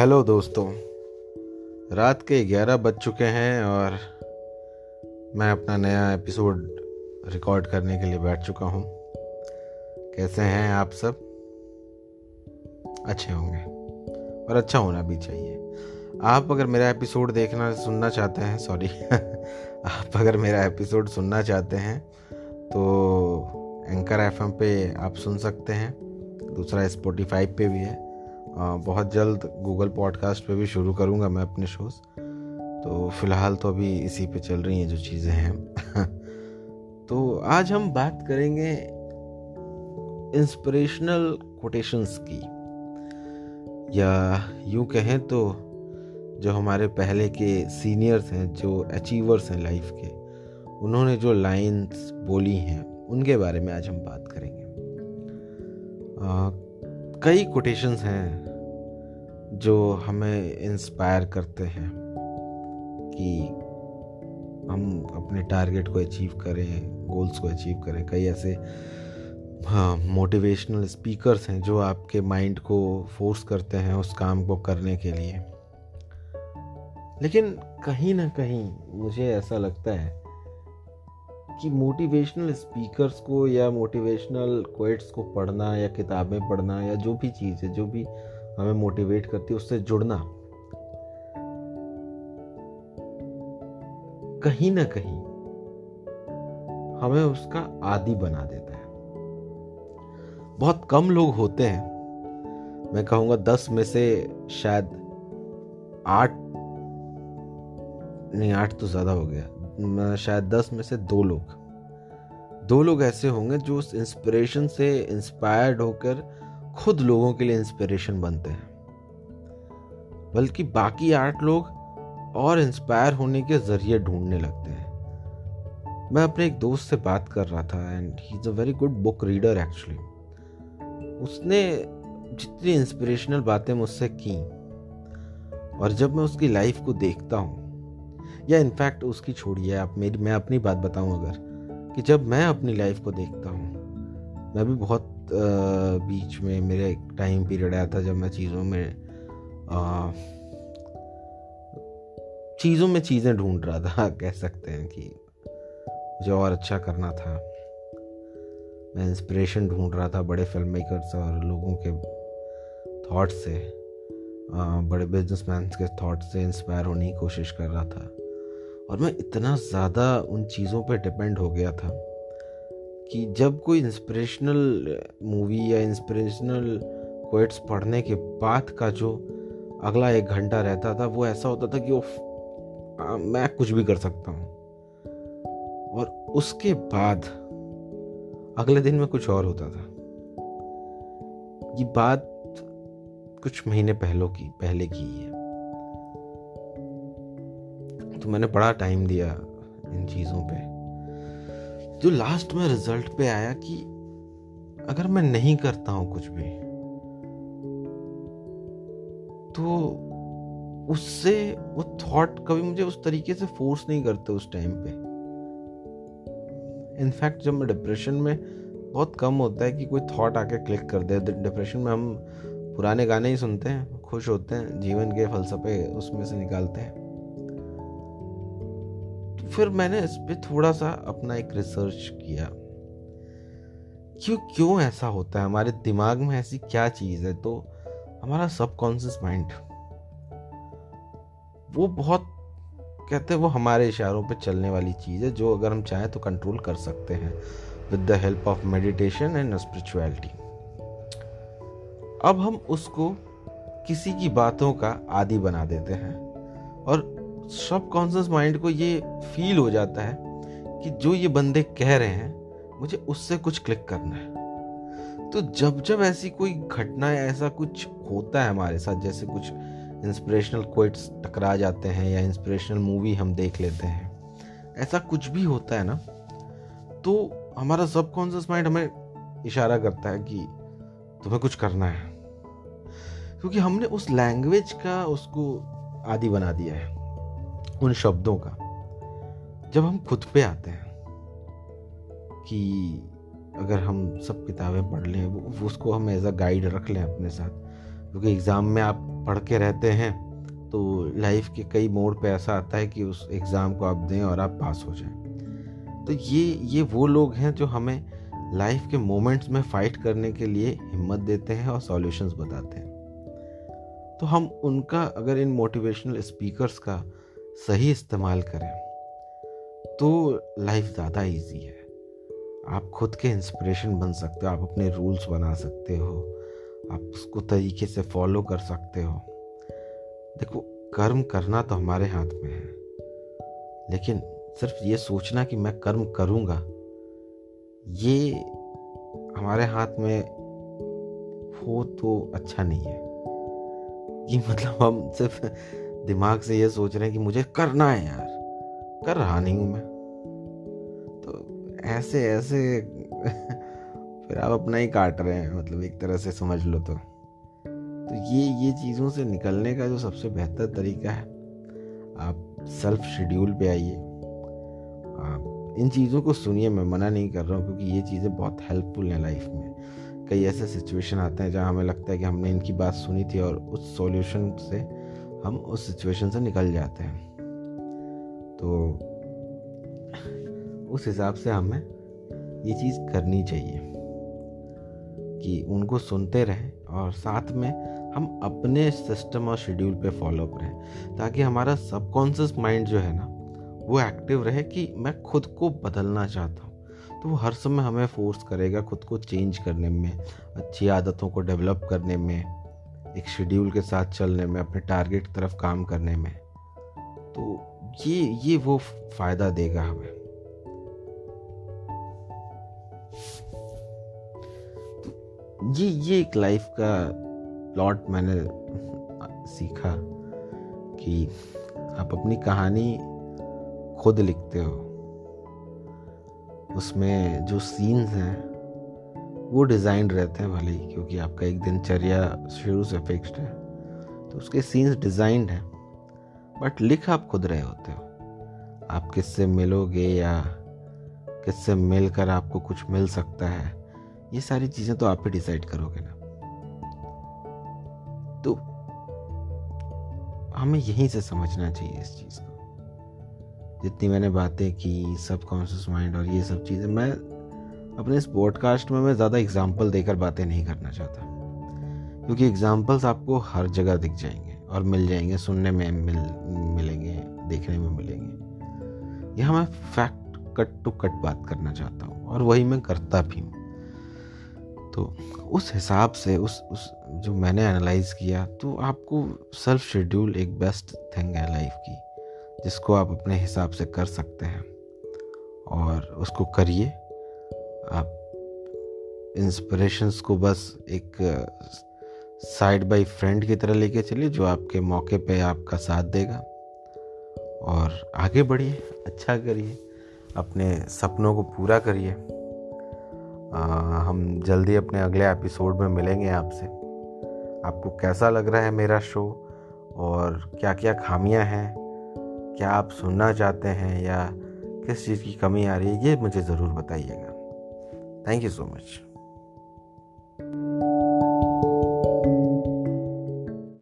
Hello दोस्तों, रात के ग्यारह बज चुके हैं और मैं अपना नया एपिसोड रिकॉर्ड करने के लिए बैठ चुका हूँ। कैसे हैं आप सब? अच्छे होंगे और अच्छा होना भी चाहिए। आप अगर मेरा एपिसोड देखना सुनना चाहते हैं सॉरी आप अगर मेरा एपिसोड सुनना चाहते हैं तो एंकर एफएम पे आप सुन सकते हैं, दूसरा स्पोटिफाई पे भी है। बहुत जल्द गूगल पॉडकास्ट पे भी शुरू करूँगा मैं अपने शोज़ तो फ़िलहाल तो अभी इसी पे चल रही हैं जो चीज़ें हैं। तो आज हम बात करेंगे इंस्पिरेशनल कोटेशंस की। या यूँ कहें तो जो हमारे पहले के सीनियर्स हैं, जो अचीवर्स हैं लाइफ के, उन्होंने जो लाइंस बोली हैं, उनके बारे में आज हम बात करेंगे। कई कोटेशंस हैं जो हमें इंस्पायर करते हैं कि हम अपने टारगेट को अचीव करें गोल्स को अचीव करें। कई ऐसे हाँ मोटिवेशनल स्पीकर्स हैं जो आपके माइंड को फोर्स करते हैं उस काम को करने के लिए। लेकिन कहीं ना कहीं मुझे ऐसा लगता है कि मोटिवेशनल स्पीकर्स को या मोटिवेशनल कोइट्स को पढ़ना या किताबें पढ़ना या जो भी चीज़ है जो भी हमें मोटिवेट करती है, उससे जुड़ना। कहीं ना कहीं हमें उसका आदि बना देता है। बहुत कम लोग होते हैं, मैं कहूँगा दस में से शायद आठ, नहीं, आठ तो ज़्यादा हो गया। शायद दस में से दो लोग। दो लोग ऐसे होंगे जो उस इंस्पिरेशन से इंस्पायर्ड होकर खुद लोगों के लिए इंस्पिरेशन बनते हैं। बल्कि बाकी आठ लोग और इंस्पायर होने के ज़रिए ढूँढने लगते हैं। मैं अपने एक दोस्त से बात कर रहा था and he is a very good book reader actually उसने जितनी इंस्पिरेशनल बातें मुझसे की और जब मैं उसकी लाइफ को देखता हूँ या इनफैक्ट उसकी छोड़िए आप मेरी मैं अपनी बात बताऊँ अगर कि जब मैं अपनी लाइफ को देखता हूँ मैं भी बहुत आ, बीच में मेरे एक टाइम पीरियड आया था जब मैं चीज़ों में चीज़ों में चीज़ें ढूंढ रहा था कह सकते हैं कि मुझे और अच्छा करना था। मैं इंस्पिरेशन ढूंढ रहा था बड़े फ़िल्म मेकर्स और लोगों के थॉट से बड़े बिजनेसमैन के थॉट से इंस्पायर होने की कोशिश कर रहा था। और मैं इतना ज़्यादा उन चीज़ों पर डिपेंड हो गया था कि जब कोई इंस्पिरेशनल मूवी या इंस्पिरेशनल कोइट्स पढ़ने के बाद का जो अगला एक घंटा रहता था, वो ऐसा होता था कि वो मैं कुछ भी कर सकता हूँ। और उसके बाद अगले दिन में कुछ और होता था। ये बात कुछ महीने पहलों की, पहले की है। तो मैंने बड़ा टाइम दिया इन चीज़ों पे। जो लास्ट में रिज़ल्ट पे आया कि अगर मैं नहीं करता हूँ कुछ भी तो उससे वो थॉट कभी मुझे उस तरीके से फोर्स नहीं करते उस टाइम पे। इनफैक्ट जब मैं डिप्रेशन में बहुत कम होता है कि कोई थॉट आके क्लिक कर दे। डिप्रेशन में हम पुराने गाने ही सुनते हैं, खुश होते हैं, जीवन के फलसफे उसमें से निकालते हैं। फिर मैंने इस पर थोड़ा सा अपना एक रिसर्च किया क्यों क्यों ऐसा होता है? हमारे दिमाग में ऐसी क्या चीज़ है? तो हमारा सबकॉन्शियस माइंड वो बहुत, कहते हैं, वो हमारे इशारों पे चलने वाली चीज़ है, जो अगर हम चाहें तो कंट्रोल कर सकते हैं with the help of meditation and spirituality अब हम उसको किसी की बातों का आदि बना देते हैं और सबकॉन्शियस माइंड को ये फील हो जाता है कि जो ये बंदे कह रहे हैं, मुझे उससे कुछ क्लिक करना है। तो जब जब ऐसी कोई घटना या ऐसा कुछ होता है हमारे साथ, जैसे कुछ इंस्पिरेशनल कोइट्स टकरा जाते हैं या इंस्पिरेशनल मूवी हम देख लेते हैं, ऐसा कुछ भी होता है ना तो हमारा सबकॉन्शियस माइंड हमें इशारा करता है कि तुम्हें कुछ करना है। क्योंकि हमने उस लैंग्वेज का उसको आदि बना दिया है। उन शब्दों का, जब हम खुद पे आते हैं कि अगर हम सब किताबें पढ़ लें, वो उसको हम एज अ गाइड रख लें अपने साथ। क्योंकि एग्ज़ाम में आप पढ़ के रहते हैं तो लाइफ के कई मोड़ पे ऐसा आता है कि उस एग्ज़ाम को आप दें और आप पास हो जाएँ। तो ये ये वो लोग हैं जो हमें लाइफ के मोमेंट्स में फ़ाइट करने के लिए हिम्मत देते हैं और सॉल्यूशंस बताते हैं। तो हम उनका, अगर इन मोटिवेशनल स्पीकर्स का सही इस्तेमाल करें तो लाइफ ज़्यादा इजी है। आप खुद के इंस्पिरेशन बन सकते हो, आप अपने रूल्स बना सकते हो, आप उसको तरीके से फॉलो कर सकते हो। देखो, कर्म करना तो हमारे हाथ में है, लेकिन सिर्फ़ ये सोचना कि मैं कर्म करूँगा, ये हमारे हाथ में हो तो अच्छा नहीं है। कि मतलब हम सिर्फ़ दिमाग से ये सोच रहे हैं कि मुझे करना है यार। कर रहा नहीं हूँ मैं। तो ऐसे ऐसे फिर आप अपना ही काट रहे हैं मतलब एक तरह से समझ लो तो। तो ये ये चीज़ों से निकलने का जो सबसे बेहतर तरीका है, आप सेल्फ शेड्यूल पे आइए। आप इन चीज़ों को सुनिए, मैं मना नहीं कर रहा हूँ, क्योंकि ये चीज़ें बहुत हेल्पफुल हैं लाइफ में। कई ऐसे सिचुएशन आते हैं जहाँ हमें लगता है कि हमने इनकी बात सुनी थी और उस सॉल्यूशन से हम उस सिचुएशन से निकल जाते हैं। तो उस हिसाब से हमें ये चीज़ करनी चाहिए कि उनको सुनते रहें और साथ में हम अपने सिस्टम और शेड्यूल पे फॉलो करें, ताकि हमारा सबकॉन्शियस माइंड जो है ना, वो एक्टिव रहे कि मैं खुद को बदलना चाहता हूँ। तो वो हर समय हमें फोर्स करेगा खुद को चेंज करने में, अच्छी आदतों को डेवलप करने में एक शेड्यूल के साथ चलने में, अपने टारगेट की तरफ़ काम करने में तो ये ये वो फ़ायदा देगा हमें। तो ये ये एक लाइफ का प्लॉट मैंने सीखा कि आप अपनी कहानी खुद लिखते हो। उसमें जो सीन्स हैं वो डिज़ाइन रहते हैं भले ही, क्योंकि आपका एक दिनचर्या शुरू से फिक्स्ड है। तो उसके सीन्स डिज़ाइंड हैं बट लिख आप खुद रहे होते हो। आप किससे मिलोगे या किससे मिलकर आपको कुछ मिल सकता है, ये सारी चीज़ें तो आप ही डिसाइड करोगे ना। तो हमें यहीं से समझना चाहिए इस चीज़ को। जितनी मैंने बातें की सब कॉन्शियस माइंड और ये सब चीज़ें, मैं अपने इस पॉडकास्ट में मैं ज़्यादा एग्ज़ाम्पल देकर बातें नहीं करना चाहता। क्योंकि एग्जाम्पल्स आपको हर जगह दिख जाएँगे और मिल जाएँगे, सुनने में मिल, मिलेंगे, देखने में मिलेंगे। यहाँ मैं फैक्ट कट टू कट बात करना चाहता हूँ और वही मैं करता भी हूँ। तो उस हिसाब से, उस उस जो मैंने एनालाइज किया तो आपको सेल्फ शेड्यूल एक बेस्ट थिंग है लाइफ की, जिसको आप अपने हिसाब से कर सकते हैं। और उसको करिए। आप इंस्पिरेशंस को बस एक साइड बाय फ्रेंड की तरह लेके चलिए, जो आपके मौके पे आपका साथ देगा। और आगे बढ़िए अच्छा करिए, अपने सपनों को पूरा करिए। हम जल्दी अपने अगले एपिसोड में मिलेंगे आपसे। आपको कैसा लग रहा है मेरा शो और क्या क्या खामियाँ हैं? क्या आप सुनना चाहते हैं या किस चीज़ की कमी आ रही है? ये मुझे ज़रूर बताइएगा। Thank you so much